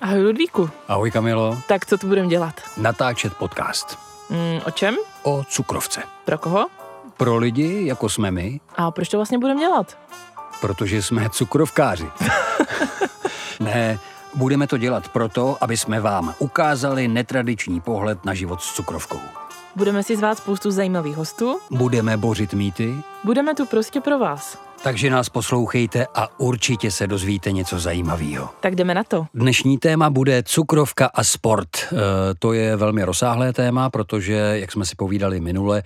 Ahoj Ludvíku. Ahoj Kamilo. Tak co tu budeme dělat? Natáčet podcast. Mm, o čem? O cukrovce. Pro koho? Pro lidi, jako jsme my. A proč to vlastně budeme dělat? Protože jsme cukrovkáři. ne, budeme to dělat proto, aby jsme vám ukázali netradiční pohled na život s cukrovkou. Budeme si zvát spoustu zajímavých hostů. Budeme bořit mýty. Budeme tu prostě pro vás. Takže nás poslouchejte a určitě se dozvíte něco zajímavého. Tak jdeme na to. Dnešní téma bude cukrovka a sport. E, to je velmi rozsáhlé téma, protože, jak jsme si povídali minule,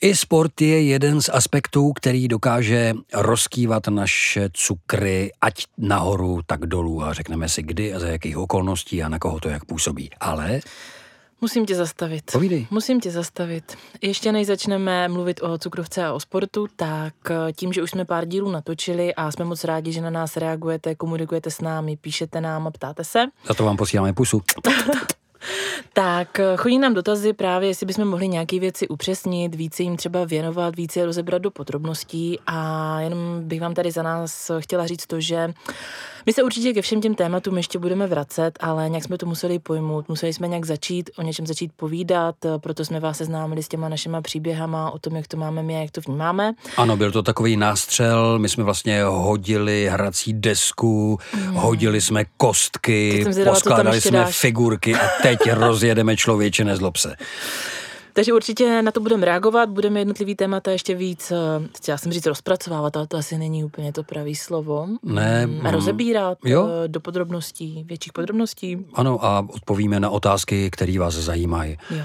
i sport je jeden z aspektů, který dokáže rozkývat naše cukry, ať nahoru, tak dolů a řekneme si kdy a za jakých okolností a na koho to jak působí. Ale Musím tě zastavit. Povídej. Musím tě zastavit. Ještě než začneme mluvit o cukrovce a o sportu, tak eh, tím, že už jsme pár dílů natočili a jsme moc rádi, že na nás reagujete, komunikujete s námi, píšete nám a ptáte se, za to vám posíláme pusu. Tak eh, chodí nám dotazy právě, jestli bychom mohli nějaké věci upřesnit, více jim třeba věnovat, více je rozebrat do podrobností a jenom bych vám tady za nás chtěla říct to, že my se určitě ke všem těm tématům ještě budeme vracet, ale nějak jsme to museli pojmout, museli jsme nějak začít, o něčem začít povídat, eh, proto jsme vás seznámili s těma našima příběhama o tom, jak to máme my a jak to vnímáme. Ano, byl to takový nástřel, my jsme vlastně hodili hrací desku, mm. hodili jsme kostky, poskládali jsme dáš. figurky a teď rozjedeme člověče, nezlob se. Takže určitě na to budeme reagovat, budeme jednotlivý témata ještě víc, eh, chtěla jsem říct rozpracovávat, ale to asi není úplně to pravý slovo. Ne, Mm, mm. rozebírat Jo. eh, do podrobností, větších podrobností. Ano, a odpovíme na otázky, které vás zajímají. Jo.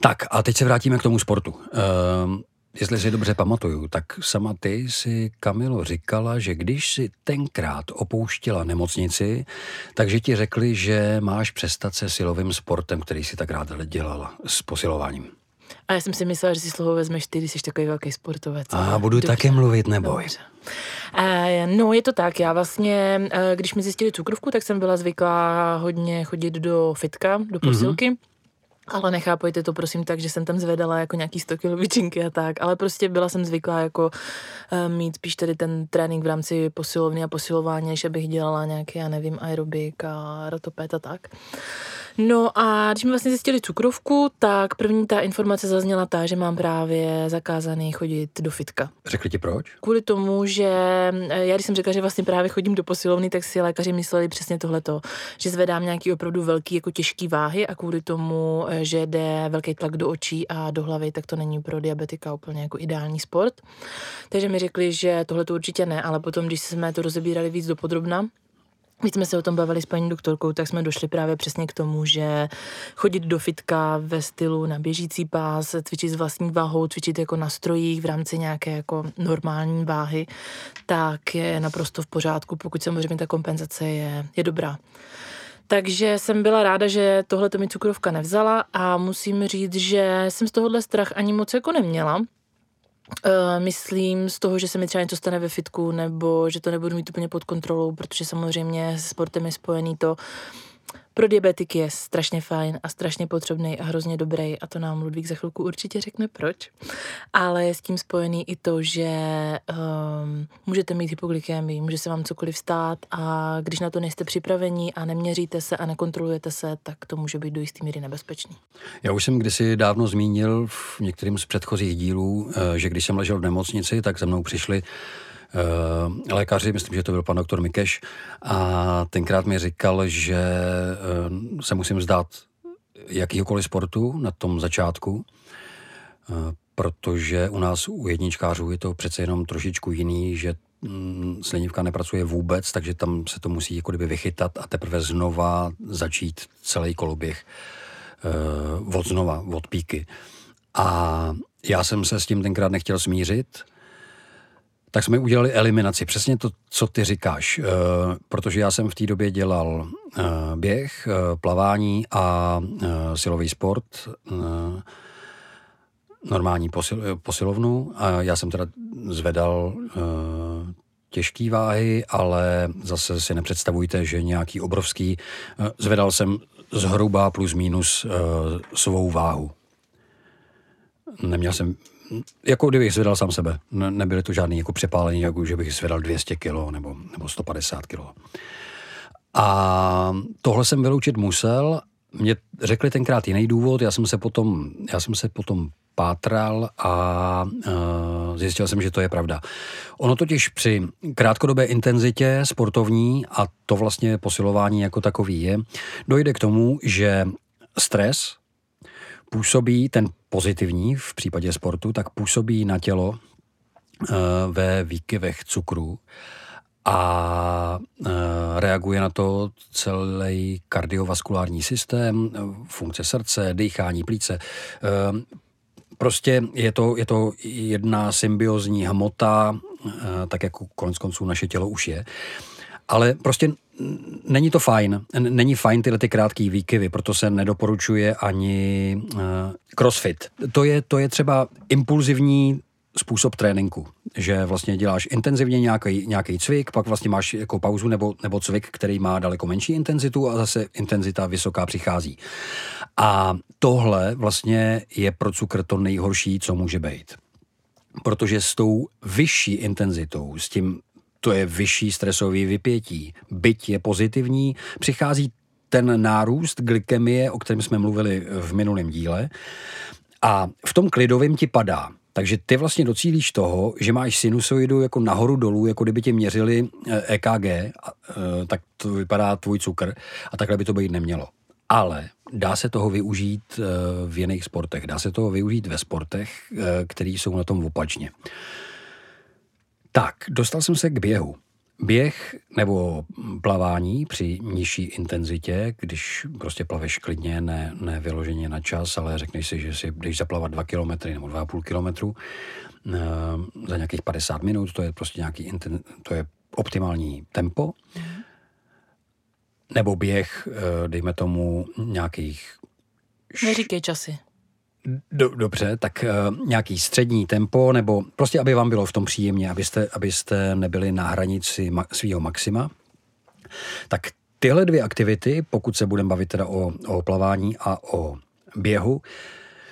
Tak a teď se vrátíme k tomu sportu. Ehm, jestli si dobře pamatuju, tak sama ty si, Kamilo, říkala, že když si tenkrát opouštěla nemocnici, takže ti řekli, že máš přestat se silovým sportem, který si tak ráda dělala, s posilováním. A já jsem si myslela, že si slovo vezmeš ty, když jsi takový velký sportovec. A budu dobře. také mluvit, neboj. Dobře. Eh, No, je to tak. Já vlastně, eh, když mi zjistili cukrovku, tak jsem byla zvyklá hodně chodit do fitka, do posilky. Mm-hmm. Ale nechápejte to prosím tak, že jsem tam zvedala jako nějaký 100 kg vyčinky a tak, ale prostě byla jsem zvyklá jako uh, mít spíš tady ten trénink v rámci posilovny a posilování, než abych dělala nějaký, já nevím, aerobik a rotopet a tak. No a když mi vlastně zjistili cukrovku, tak první ta informace zazněla ta, že mám právě zakázaný chodit do fitka. Řekli ti proč? Kvůli tomu, že eh, já když jsem řekla, že vlastně právě chodím do posilovny, tak si lékaři mysleli přesně tohleto, že zvedám nějaký opravdu velký jako těžký váhy a kvůli tomu, eh, že jde velký tlak do očí a do hlavy, tak to není pro diabetika úplně jako ideální sport. Takže mi řekli, že tohle to určitě ne, ale potom, když jsme to rozebírali víc do podrobna, Víc jsme se o tom bavili s paní doktorkou, tak jsme došli právě přesně k tomu, že chodit do fitka ve stylu na běžící pás, cvičit s vlastní váhou, cvičit jako na strojích v rámci nějaké jako normální váhy, tak je naprosto v pořádku, pokud samozřejmě ta kompenzace je, je dobrá. Takže jsem byla ráda, že tohle to mi cukrovka nevzala a musím říct, že jsem z tohohle strach ani moc jako neměla. Uh, myslím z toho, že se mi třeba něco stane ve fitku, nebo že to nebudu mít úplně pod kontrolou, protože samozřejmě se sportem je spojený to, pro diabetiky je strašně fajn a strašně potřebný a hrozně dobrý a to nám Ludvík za chvilku určitě řekne proč. Ale je s tím spojený i to, že um, můžete mít hypoglykemii, může se vám cokoliv stát a když na to nejste připraveni a neměříte se a nekontrolujete se, tak to může být do jistý míry nebezpečný. Já už jsem kdysi dávno zmínil v některým z předchozích dílů, eh, že když jsem ležel v nemocnici, tak za mnou přišli lékaři, myslím, že to byl pan doktor Mikeš, a tenkrát mi říkal, že eh, se musím vzdát jakýhokoliv sportu na tom začátku, eh, protože u nás u jedničkářů je to přece jenom trošičku jiný, že mm, slinivka nepracuje vůbec, takže tam se to musí jako kdyby vychytat a teprve znova začít celý koloběh od znova, od píky. A já jsem se s tím tenkrát nechtěl smířit, tak jsme udělali eliminaci. Přesně to, co ty říkáš. Uh, protože já jsem v té době dělal uh, běh, uh, plavání a silový sport, normální posil, posilovnu. A já jsem teda zvedal těžké váhy, ale zase si nepředstavujte, že nějaký obrovský. Zvedal jsem zhruba plus minus svou váhu. Neměl jsem, jako kdybych zvedal sám sebe. Ne, nebyly to žádný jako přepálení, jako že bych zvedal 200 kilo nebo, nebo 150 kilo. A tohle jsem vyloučit musel. Mě řekli tenkrát jiný důvod, já jsem se potom, já jsem se potom pátral a uh, zjistil jsem, že to je pravda. Ono totiž při krátkodobé intenzitě sportovní, a to vlastně posilování jako takový je, dojde k tomu, že stres působí, ten pozitivní v případě sportu, tak působí na tělo uh, ve výkyvech cukru a uh, reaguje na to celý kardiovaskulární systém, funkce srdce, dýchání, plíce. Uh, Prostě je to, je to jedna symbiozní hmota, eh, tak jako konec konců naše tělo už je. Ale prostě není to fajn. Není fajn tyhle ty krátké výkyvy, proto se nedoporučuje ani uh, crossfit. To je, to je třeba impulzivní způsob tréninku, že vlastně děláš intenzivně nějaký, nějaký cvik, pak vlastně máš jako pauzu nebo, nebo cvik, který má daleko menší intenzitu a zase intenzita vysoká přichází. A tohle vlastně je pro cukr to nejhorší, co může být. Protože s tou vyšší intenzitou, s tím, to je vyšší stresový vypětí, byť je pozitivní, přichází ten nárůst glykemie, o kterém jsme mluvili v minulém díle, a v tom klidovém ti padá. Takže ty vlastně docílíš toho, že máš sinusoidu jako nahoru dolů, jako kdyby tě měřili EKG, eh, e eh, tak to vypadá tvůj cukr a takhle by to být nemělo. Ale dá se toho využít eh, v jiných sportech. Dá se toho využít ve sportech, které jsou na tom opačně. Tak, dostal jsem se k běhu. Běh nebo plavání při nižší intenzitě, když prostě plaveš klidně, ne, ne vyloženě na čas, ale řekneš si, že si jdeš zaplavat 2 km nebo 2,5 km eh, za nějakých 50 minut, to je prostě nějaký, to je optimální tempo. Nebo běh, eh, dejme tomu, nějakých... Neříkej časy. Do, dobře, tak uh, nějaký střední tempo, nebo prostě, aby vám bylo v tom příjemně, abyste, abyste nebyli na hranici ma, svého maxima. Tak tyhle dvě aktivity, pokud se budeme bavit teda o, o plavání a o běhu,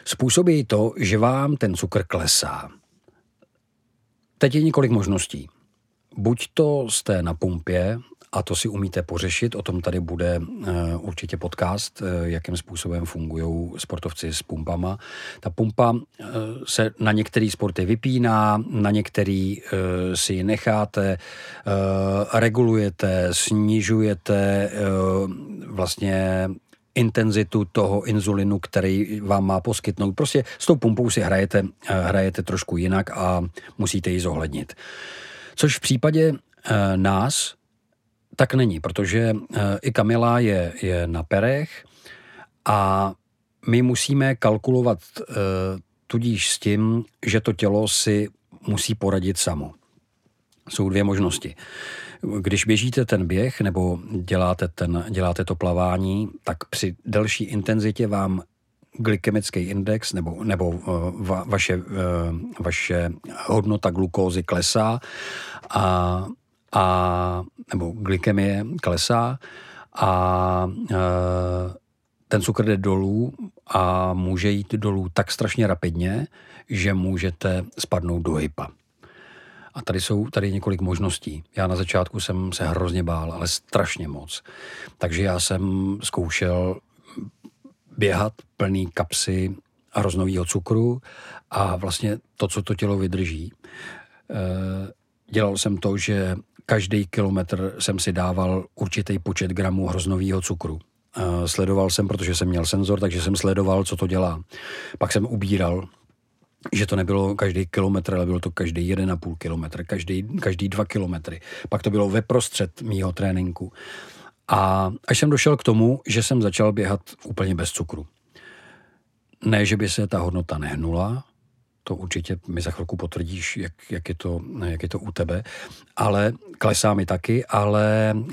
způsobí to, že vám ten cukr klesá. Teď je několik možností. Buď to jste na pumpě a to si umíte pořešit. O tom tady bude uh, určitě podcast, uh, jakým způsobem fungují sportovci s pumpama. Ta pumpa uh, se na některé sporty vypíná, na některý si ji necháte, regulujete, snižujete vlastně intenzitu toho inzulinu, který vám má poskytnout. Prostě s tou pumpou si hrajete, hrajete trošku jinak a musíte ji zohlednit. Což v případě nás, tak není, protože eh, i Kamila je, je na perech a my musíme kalkulovat eh, tudíž s tím, že to tělo si musí poradit samo. Jsou dvě možnosti. Když běžíte ten běh nebo děláte, ten, děláte to plavání, tak při delší intenzitě vám glykemický index nebo, nebo uh, va, vaše, vaše hodnota glukózy klesá a a, nebo glykemie klesá a e, ten cukr jde dolů a může jít dolů tak strašně rapidně, že můžete spadnout do hypa. A tady jsou tady několik možností. Já na začátku jsem se hrozně bál, ale strašně moc. Takže já jsem zkoušel běhat plný kapsy hroznového cukru a vlastně to, co to tělo vydrží. E, dělal jsem to, že každý kilometr jsem si dával určitý počet gramů hroznového cukru. Sledoval jsem, protože jsem měl senzor, takže jsem sledoval, co to dělá. Pak jsem ubíral, že to nebylo každý kilometr, ale bylo to každý jeden a půl kilometr, každý, každý dva kilometry. Pak to bylo ve prostřed mýho tréninku. A až jsem došel k tomu, že jsem začal běhat úplně bez cukru. Ne, že by se ta hodnota nehnula, to určitě mi za chvilku potvrdíš, jak, jak, je, to, jak je to u tebe, ale klesá mi taky, ale uh,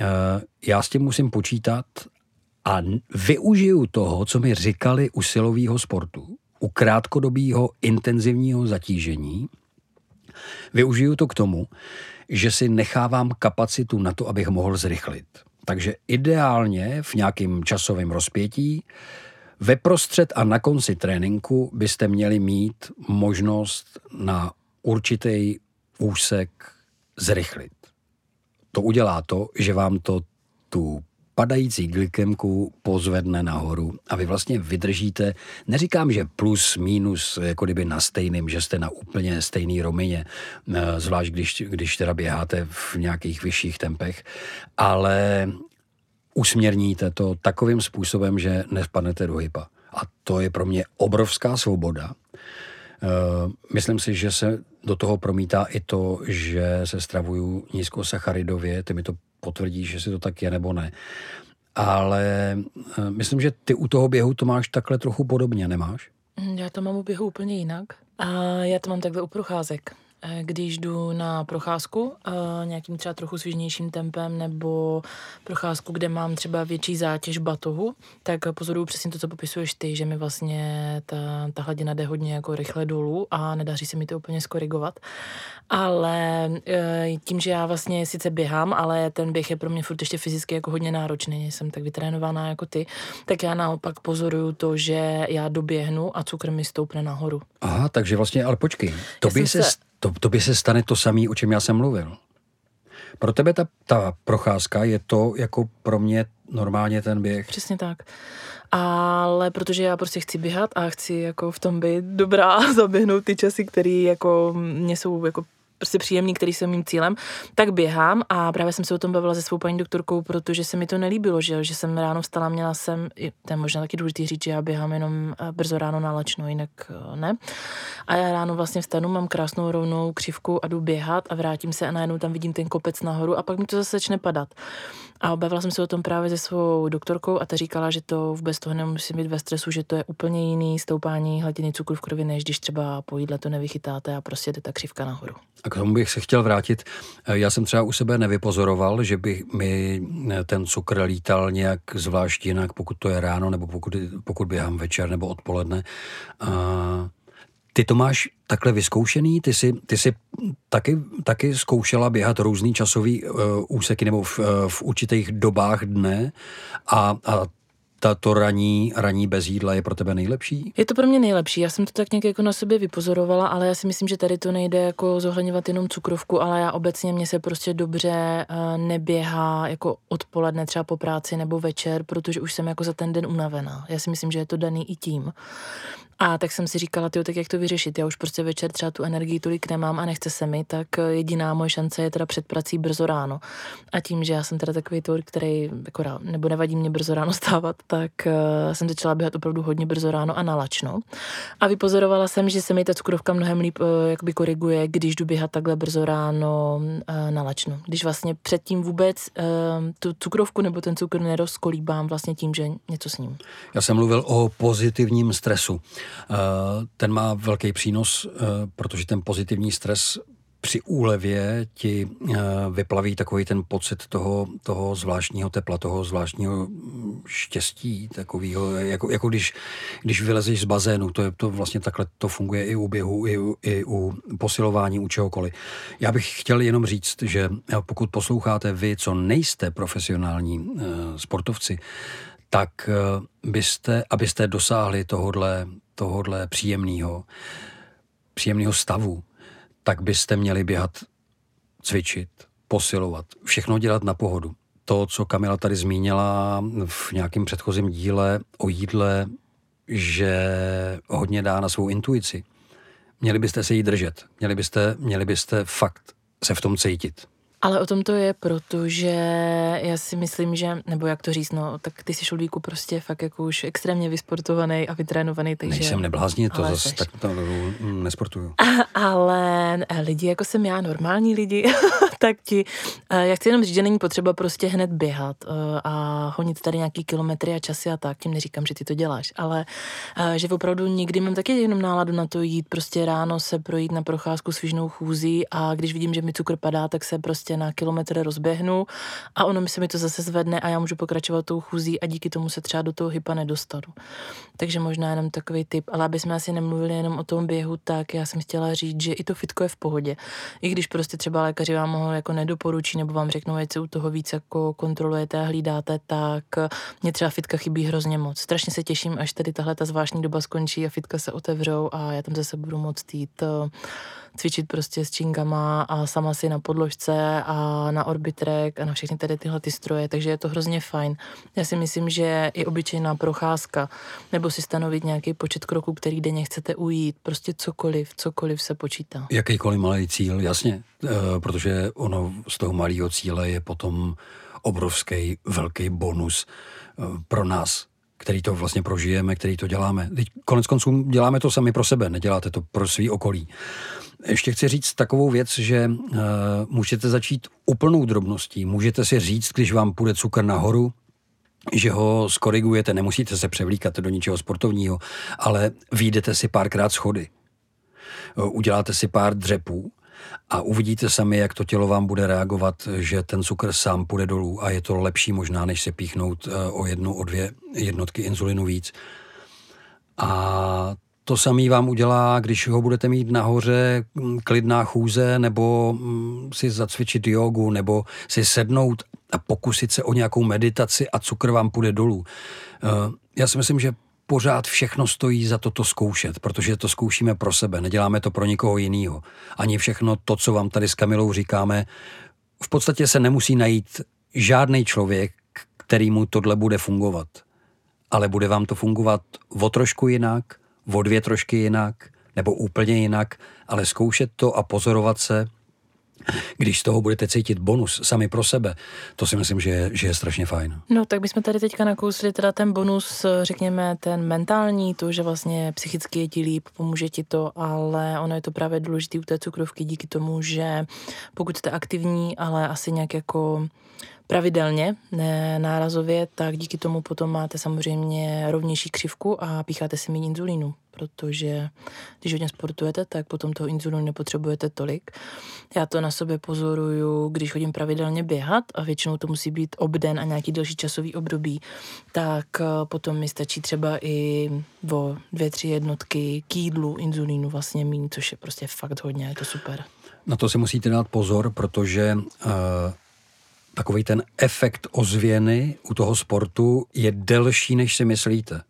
já s tím musím počítat a využiju toho, co mi říkali u silového sportu, u krátkodobého intenzivního zatížení, využiju to k tomu, že si nechávám kapacitu na to, abych mohl zrychlit. Takže ideálně v nějakém časovém rozpětí ve prostřed a na konci tréninku byste měli mít možnost na určitý úsek zrychlit. To udělá to, že vám to tu padající glykemku pozvedne nahoru a vy vlastně vydržíte, neříkám, že plus, minus, jako kdyby na stejným, že jste na úplně stejný romině, eh, zvlášť když, když teda běháte v nějakých vyšších tempech, ale usměrníte to takovým způsobem, že nespadnete do hypa. A to je pro mě obrovská svoboda. Eh, myslím si, že se do toho promítá i to, že se stravuju nízkosacharidově, ty mi to potvrdí, že si to tak je nebo ne. Ale eh, myslím, že ty u toho běhu to máš takhle trochu podobně, nemáš? Já to mám u běhu úplně jinak. A já to mám takhle u procházek. Eh, když jdu na procházku eh, nějakým třeba trochu svižnějším tempem nebo procházku, kde mám třeba větší zátěž batohu, tak pozoruju přesně to, co popisuješ ty, že mi vlastně ta, ta hladina jde hodně jako rychle dolů a nedaří se mi to úplně skorigovat. Ale eh, tím, že já vlastně sice běhám, ale ten běh je pro mě furt ještě fyzicky jako hodně náročný, jsem tak vytrénovaná jako ty, tak já naopak pozoruju to, že já doběhnu a cukr mi stoupne nahoru. Aha, takže vlastně, ale počkej, to by se... se to, by se stane to samé, o čem já jsem mluvil. Pro tebe ta, ta procházka je to jako pro mě normálně ten běh. Přesně tak. Ale protože já prostě chci běhat a chci jako v tom být dobrá a zaběhnout ty časy, které jako mě jsou jako prostě příjemný, který jsem mým cílem, tak běhám a právě jsem se o tom bavila se svou paní doktorkou, protože se mi to nelíbilo, že, že jsem ráno vstala, měla jsem, to je možná taky důležité říct, že já běhám jenom eh, brzo ráno na lačno, jinak eh, ne. A já ráno vlastně vstanu, mám krásnou rovnou křivku a jdu běhat a vrátím se a najednou tam vidím ten kopec nahoru a pak mi to zase začne padat. A bavila jsem se o tom právě se svou doktorkou a ta říkala, že to vůbec toho nemusí být ve stresu, že to je úplně jiný stoupání hladiny cukru v krvi, než když třeba po jídle to nevychytáte a prostě jde ta křivka nahoru. A k tomu bych se chtěl vrátit. Já jsem třeba u sebe nevypozoroval, že by mi ten cukr lítal nějak zvlášť jinak, pokud to je ráno, nebo pokud, pokud běhám večer nebo odpoledne. A ty to máš takhle vyzkoušený? Ty jsi, ty jsi taky, taky zkoušela běhat různý časový uh, úseky nebo v, uh, v určitých dobách dne a, a tato raní, raní bez jídla je pro tebe nejlepší? Je to pro mě nejlepší. Já jsem to tak nějak jako na sobě vypozorovala, ale já si myslím, že tady to nejde jako zohledňovat jenom cukrovku, ale já obecně mě se prostě dobře uh, neběhá jako odpoledne třeba po práci nebo večer, protože už jsem jako za ten den unavená. Já si myslím, že je to daný i tím. A tak jsem si říkala, tyjo, tak jak to vyřešit? Já už prostě večer třeba tu energii tolik nemám a nechce se mi, tak jediná moje šance je teda před prací brzo ráno. A tím, že já jsem teda takový tvor, který jako nebo nevadí mě brzo ráno stávat, tak uh, jsem začala běhat opravdu hodně brzo ráno a nalačno. A vypozorovala jsem, že se mi ta cukrovka mnohem líp uh, jakoby koriguje, když jdu běhat takhle brzo ráno uh, nalačno. Když vlastně předtím vůbec uh, tu cukrovku nebo ten cukr nerozkolíbám vlastně tím, že něco s ním. Já jsem mluvil o pozitivním stresu. Eh, ten má velký přínos, eh, protože ten pozitivní stres při úlevě ti eh, vyplaví takový ten pocit toho, toho zvláštního tepla, toho zvláštního štěstí, takového, jako, jako když, když vylezeš z bazénu, to, je, to vlastně takhle to funguje i u běhu, i, i u posilování, u čehokoliv. Já bych chtěl jenom říct, že pokud posloucháte vy, co nejste profesionální sportovci, tak byste, abyste dosáhli tohodle tohohle příjemného, příjemného stavu, tak byste měli běhat, cvičit, posilovat, všechno dělat na pohodu. To, co Kamila tady zmínila v nějakém předchozím díle o jídle, že hodně dá na svou intuici. Měli byste se jí držet. Měli byste, měli byste fakt se v tom cítit. Ale o tom to je, protože já si myslím, že, nebo jak to říct, no, tak ty jsi šulíku prostě fakt jako už extrémně vysportovaný a vytrénovaný, takže... Nejsem neblázní, to zase tak to nesportuju. Ale lidi, jako jsem já, normální lidi, tak ti, eh, já chci jenom říct, že není potřeba prostě hned běhat eh, a honit tady nějaký kilometry a časy a tak, tím neříkám, že ty to děláš, ale že opravdu nikdy mám taky jenom náladu na to jít prostě ráno se projít na procházku s chůzí a když vidím, že mi cukr padá, tak se prostě prostě na kilometr rozběhnu a ono mi se mi to zase zvedne a já můžu pokračovat tou chůzí a díky tomu se třeba do toho hypa nedostanu. Takže možná jenom takový tip, ale aby jsme asi nemluvili jenom o tom běhu, tak já jsem chtěla říct, že i to fitko je v pohodě. I když prostě třeba lékaři vám ho jako nedoporučí nebo vám řeknou, ať se u toho víc jako kontrolujete a hlídáte, tak mě třeba fitka chybí hrozně moc. Strašně se těším, až tady tahle ta zvláštní doba skončí a fitka se otevřou a já tam zase budu moct jít cvičit prostě s činkama a sama si na podložce a na orbitrek a na všechny tady tyhle ty stroje, takže je to hrozně fajn. Já si myslím, že i obyčejná procházka, nebo si stanovit nějaký počet kroků, který denně chcete ujít, prostě cokoliv, cokoliv se počítá. Jakýkoliv malý cíl, jasně, e, protože ono z toho malého cíle je potom obrovský, velký bonus e, pro nás, který to vlastně prožijeme, který to děláme. Teď konec konců děláme to sami pro sebe, neděláte to pro svý okolí. Ještě chci říct takovou věc, že uh, můžete začít úplnou drobností. Můžete si říct, když vám půjde cukr nahoru, že ho skorigujete, nemusíte se převlíkat do ničeho sportovního, ale výjdete si párkrát schody. Uděláte si pár dřepů a uvidíte sami, jak to tělo vám bude reagovat, že ten cukr sám půjde dolů a je to lepší možná, než se píchnout eh, o jednu, o dvě jednotky inzulinu víc. A to samý vám udělá, když ho budete mít nahoře mm, klidná chůze, nebo mm, si zacvičit jogu, nebo si sednout a pokusit se o nějakou meditaci a cukr vám půjde dolů. Eh, já si myslím, že pořád všechno stojí za to to zkoušet, protože to zkoušíme pro sebe, neděláme to pro nikoho jiného. Ani všechno to, co vám tady s Kamilou říkáme, v podstatě se nemusí najít žádný člověk, který mu tohle bude fungovat. Ale bude vám to fungovat o trošku jinak, o dvě trošky jinak, nebo úplně jinak, ale zkoušet to a pozorovat se – když z toho budete cítit bonus sami pro sebe, to si myslím, že je, že je strašně fajn. No tak bychom tady teďka nakousli teda ten bonus, řekněme ten mentální, to, že vlastně psychicky je ti líp, pomůže ti to, ale ono je to právě důležité u té cukrovky díky tomu, že pokud jste aktivní, ale asi nějak jako pravidelně, ne nárazově, tak díky tomu potom máte samozřejmě rovnější křivku a pícháte si méně inzulínu, protože když hodně sportujete, tak potom toho inzulínu nepotřebujete tolik. Já to na sobě pozoruju, když chodím pravidelně běhat a většinou to musí být obden a nějaký delší časový období, tak eh, potom mi stačí třeba i o dvě, tři jednotky k jídlu inzulínu vlastně méně, což je prostě fakt hodně, je to super. Na to si musíte dát pozor, protože uh takový ten efekt ozvěny u toho sportu je delší, než si myslíte.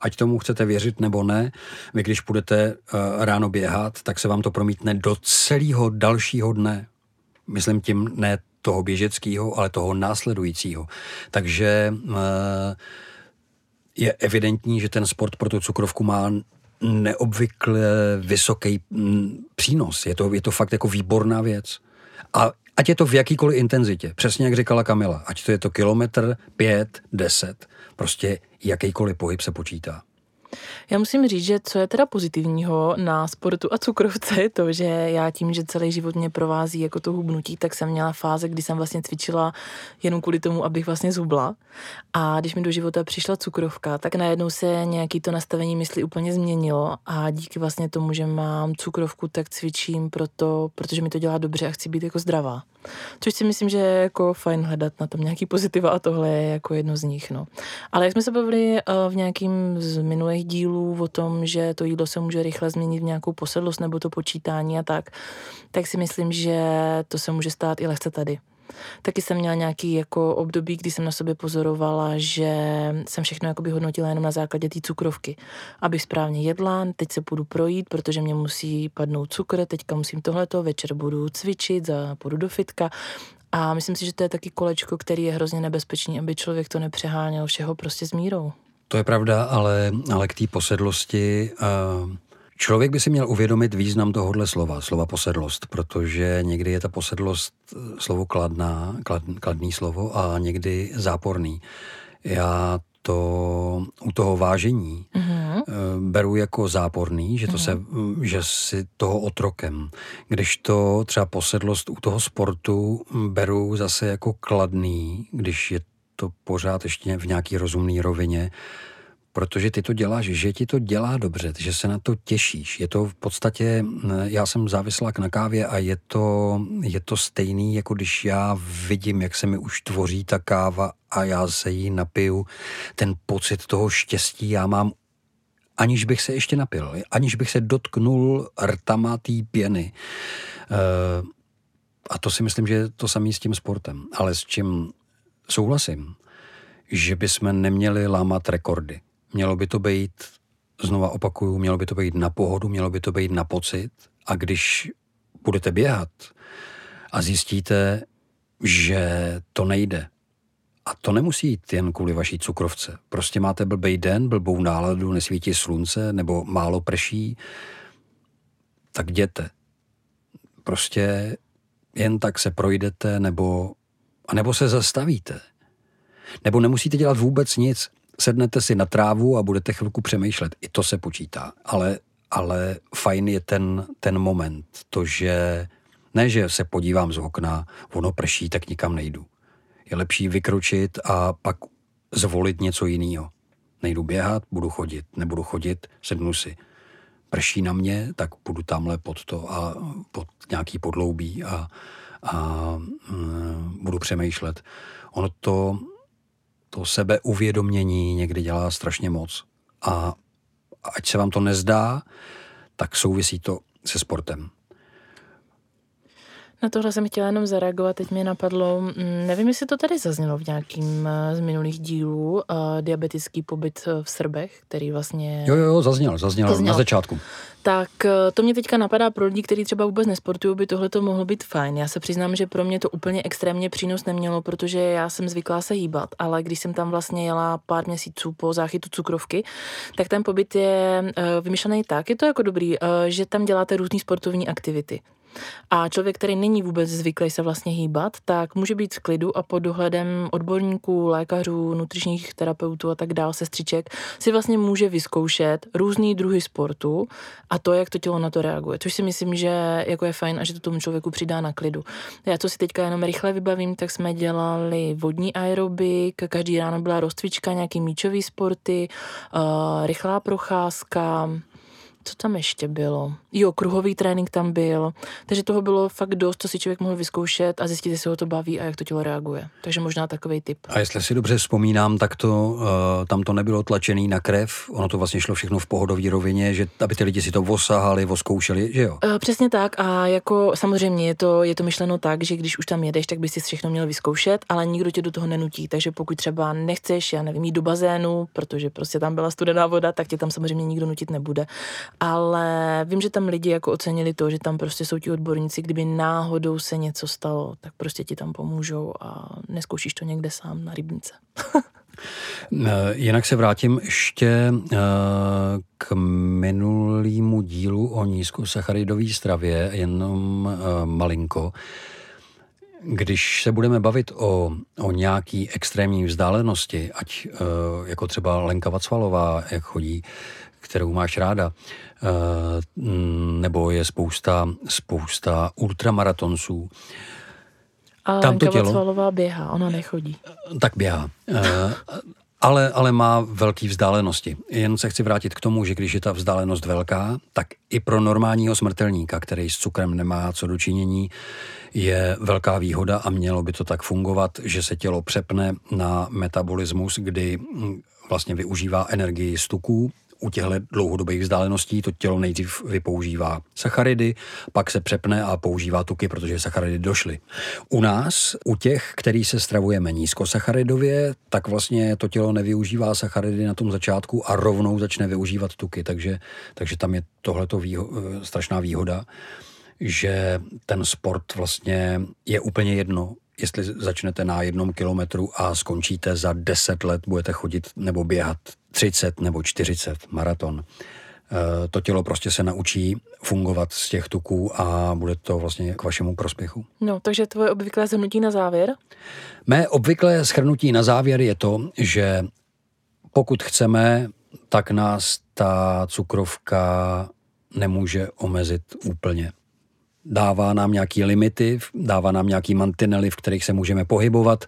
Ať tomu chcete věřit nebo ne, vy když budete uh, ráno běhat, tak se vám to promítne do celého dalšího dne. Myslím tím ne toho běžeckého, ale toho následujícího. Takže uh, je evidentní, že ten sport pro tu cukrovku má neobvykle vysoký mm, přínos. Je to, je to fakt jako výborná věc. A Ať je to v jakýkoliv intenzitě, přesně jak říkala Kamila, ať to je to kilometr, pět, deset, prostě jakýkoliv pohyb se počítá. Já musím říct, že co je teda pozitivního na sportu a cukrovce je to, že já tím, že celý život mě provází jako to hubnutí, tak jsem měla fáze, kdy jsem vlastně cvičila jenom kvůli tomu, abych vlastně zhubla. A když mi do života přišla cukrovka, tak najednou se nějaký to nastavení mysli úplně změnilo a díky vlastně tomu, že mám cukrovku, tak cvičím proto, protože mi to dělá dobře a chci být jako zdravá. Což si myslím, že je jako fajn hledat na tom nějaký pozitiva a tohle je jako jedno z nich. No. Ale jak jsme se bavili eh, v nějakým z minulých dílů o tom, že to jídlo se může rychle změnit v nějakou posedlost nebo to počítání a tak, tak si myslím, že to se může stát i lehce tady. Taky jsem měla nějaký jako období, kdy jsem na sobě pozorovala, že jsem všechno jakoby hodnotila jenom na základě té cukrovky. Abych správně jedla, teď se půjdu projít, protože mě musí padnout cukr, teďka musím tohleto, večer budu cvičit, za, půjdu do fitka a myslím si, že to je taky kolečko, který je hrozně nebezpečný, aby člověk to nepřeháněl všeho prostě s mírou. To je pravda, ale, ale k té posedlosti uh Člověk by si měl uvědomit význam tohohle slova, slova posedlost, protože někdy je ta posedlost eh, slovo kladná, klad, kladný slovo a někdy záporný. Já to u toho vážení mm-hmm. beru jako záporný, že, to mm-hmm. se, mm, že si toho otrokem. Když to třeba posedlost u toho sportu beru zase jako kladný, když je to pořád ještě v nějaký rozumný rovině, protože ty to děláš, že ti to dělá dobře, že se na to těšíš. Je to v podstatě, já jsem závislák na kávě a je to, je to stejný, jako když já vidím, jak se mi už tvoří ta káva a já se jí napiju. Ten pocit toho štěstí já mám aniž bych se ještě napil, aniž bych se dotknul rtama té pěny. Uh, a to si myslím, že je to samé s tím sportem. Ale s čím souhlasím, že bychom neměli lámat rekordy. Mělo by to být, znova opakuju, mělo by to být na pohodu, mělo by to být na pocit a když budete běhat a zjistíte, že to nejde. A to nemusí jít jen kvůli vaší cukrovce. Prostě máte blbej den, blbou náladu, nesvítí slunce nebo málo prší, tak jděte. Prostě jen tak se projdete nebo, a nebo se zastavíte. Nebo nemusíte dělat vůbec nic. Sednete si na trávu a budete chvilku přemýšlet. I to se počítá. Ale, ale fajn je ten, ten moment. To, že ne, že se podívám z okna, ono prší, tak nikam nejdu. Je lepší vykročit a pak zvolit něco jiného. Nejdu běhat, budu chodit. Nebudu chodit, sednu si. Prší na mě, tak budu tamhle pod to a pod nějaký podloubí a, a mm, budu přemýšlet. Ono to, to sebeuvědomění někdy dělá strašně moc. A ať se vám to nezdá, tak souvisí to se sportem. Na tohle jsem chtěla jenom zareagovat, teď mě napadlo, mm, nevím, jestli to tady zaznělo v nějakým eh, z minulých dílů, uh, diabetický pobyt eh, v Srbech, který vlastně... Jo, jo, zazněl, zazněl, zazněl. na začátku. Tak to mě teďka napadá pro lidi, kteří třeba vůbec nesportují, by tohle to mohlo být fajn. Já se přiznám, že pro mě to úplně extrémně přínos nemělo, protože já jsem zvyklá se hýbat, ale když jsem tam vlastně jela pár měsíců po záchytu cukrovky, tak ten pobyt je vymyšlený tak, je to jako dobrý, že tam děláte různé sportovní aktivity. A člověk, který není vůbec zvyklý se vlastně hýbat, tak může být v klidu a pod dohledem odborníků, lékařů, nutričních terapeutů a tak dál, sestřiček, si vlastně může vyzkoušet různý druhy sportu a to, jak to tělo na to reaguje. Což si myslím, že jako je fajn a že to tomu člověku přidá na klidu. Já co si teďka jenom rychle vybavím, tak jsme dělali vodní aerobik, každý ráno byla rozcvička, nějaký míčový sporty, uh, rychlá procházka, co tam ještě bylo? Jo, kruhový trénink tam byl, takže toho bylo fakt dost, co si člověk mohl vyzkoušet a zjistit, jestli ho to baví a jak to tělo reaguje. Takže možná takový typ. A jestli si dobře vzpomínám, tak to, uh, tam to nebylo tlačený na krev, ono to vlastně šlo všechno v pohodové rovině, že aby ty lidi si to osahali, voskoušeli, že jo? Uh, přesně tak a jako samozřejmě je to, je to myšleno tak, že když už tam jedeš, tak bys si všechno měl vyzkoušet, ale nikdo tě do toho nenutí, takže pokud třeba nechceš, já nevím, jít do bazénu, protože prostě tam byla studená voda, tak tě tam samozřejmě nikdo nutit nebude ale vím, že tam lidi jako ocenili to, že tam prostě jsou ti odborníci, kdyby náhodou se něco stalo, tak prostě ti tam pomůžou a neskoušíš to někde sám na rybnice. Eh, jinak se vrátím ještě eh, k minulýmu dílu o nízkosacharidové stravě, jenom eh, malinko. Když se budeme bavit o, o nějaký extrémní vzdálenosti, ať jako třeba Lenka Vacvalová, jak chodí, kterou máš ráda, Eh, nebo je spousta, spousta ultramaratonců. A Tam to tělo, běhá, ona nechodí. Tak běhá. Eh, ale, ale má velké vzdálenosti. Jen se chci vrátit k tomu, že když je ta vzdálenost velká, tak i pro normálního smrtelníka, který s cukrem nemá co dočinění, je velká výhoda a mělo by to tak fungovat, že se tělo přepne na metabolismus, kdy hm, vlastně využívá energii z tuků, u těchto dlouhodobých vzdáleností to tělo nejdřív vypoužívá sacharidy, pak se přepne a používá tuky, protože sacharidy došly. U nás, u těch, který se stravujeme nízkosacharidově, tak vlastně to tělo nevyužívá sacharidy na tom začátku a rovnou začne využívat tuky, takže, takže tam je tohleto výho- strašná výhoda že ten sport vlastně je úplně jedno, jestli začnete na jednom kilometru a skončíte za 10 let, budete chodit nebo běhat 30 nebo 40 maraton. Eh, to tělo prostě se naučí fungovat z těch tuků a bude to vlastně k vašemu prospěchu. No, takže tvoje obvyklé shrnutí na závěr? Mé obvyklé shrnutí na závěr je to, že pokud chceme, tak nás ta cukrovka nemůže omezit úplně dává nám nějaký limity, dává nám nějaký mantinely, v kterých se můžeme pohybovat.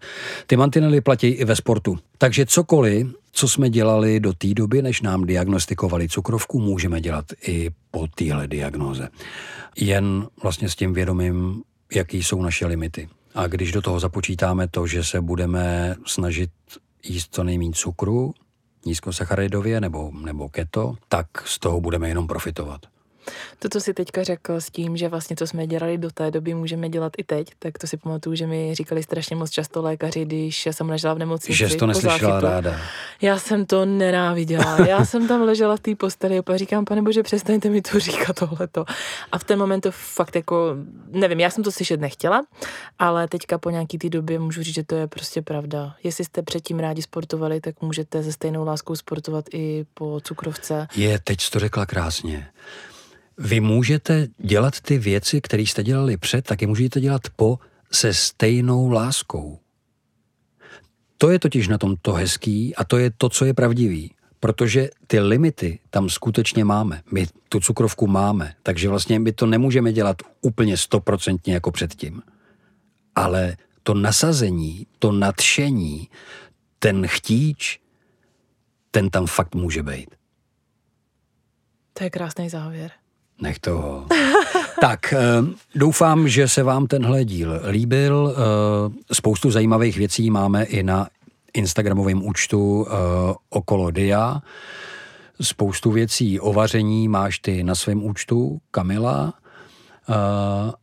Ty mantinely platí i ve sportu. Takže cokoliv, co jsme dělali do té doby, než nám diagnostikovali cukrovku, můžeme dělat i po téhle diagnoze. Jen vlastně s tím vědomím, jaký jsou naše limity. A když do toho započítáme to, že se budeme snažit jíst co nejméně cukru, nízkosacharidově nebo, nebo keto, tak z toho budeme jenom profitovat. To, co si teďka řekl s tím, že vlastně to jsme dělali do té doby, můžeme dělat i teď, tak to si pamatuju, že mi říkali strašně moc často lékaři, když jsem ležela v nemocnici. Že jsi to neslyšela ráda. Já jsem to nenáviděla. Já jsem tam ležela v té posteli a říkám, pane bože, přestaňte mi to říkat tohleto. A v ten moment to fakt jako, nevím, já jsem to slyšet nechtěla, ale teďka po nějaký té době můžu říct, že to je prostě pravda. Jestli jste předtím rádi sportovali, tak můžete se stejnou láskou sportovat i po cukrovce. Je, teď to řekla krásně. Vy můžete dělat ty věci, které jste dělali před, tak je můžete dělat po se stejnou láskou. To je totiž na tom to hezký a to je to, co je pravdivý. Protože ty limity tam skutečně máme. My tu cukrovku máme, takže vlastně my to nemůžeme dělat úplně stoprocentně jako předtím. Ale to nasazení, to nadšení, ten chtíč, ten tam fakt může být. To je krásný závěr. Nech toho. tak, eh, doufám, že se vám tenhle díl líbil. Eh, spoustu zajímavých věcí máme i na Instagramovém účtu eh, okolo Dia. Spoustu věcí o vaření máš ty na svém účtu, Kamila.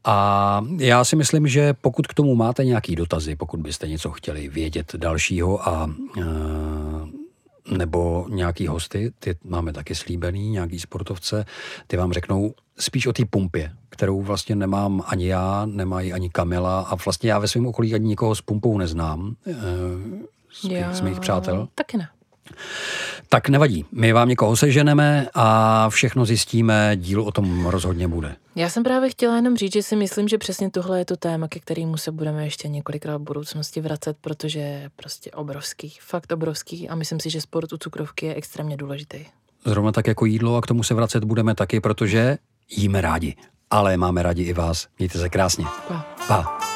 A já si myslím, že pokud k tomu máte nějaký dotazy, pokud byste něco chtěli vědět dalšího a nebo nějaký hosty, ty máme taky slíbený, nějaký sportovce, ty vám řeknou spíš o té pumpě, kterou vlastně nemám ani já, nemají ani Kamila a vlastně já ve svém okolí ani nikoho s pumpou neznám, eh, z, já, z mých přátel. Taky ne. Tak nevadí, my vám někoho seženeme a všechno zjistíme, díl o tom rozhodně bude. Já jsem právě chtěla jenom říct, že si myslím, že přesně tohle je to téma, ke kterému se budeme ještě několikrát v budoucnosti vracet, protože je prostě obrovský, fakt obrovský a myslím si, že sport u cukrovky je extrémně důležitý. Zrovna tak jako jídlo a k tomu se vracet budeme taky, protože jíme rádi. Ale máme rádi i vás. Mějte se krásně. Pa. Pa.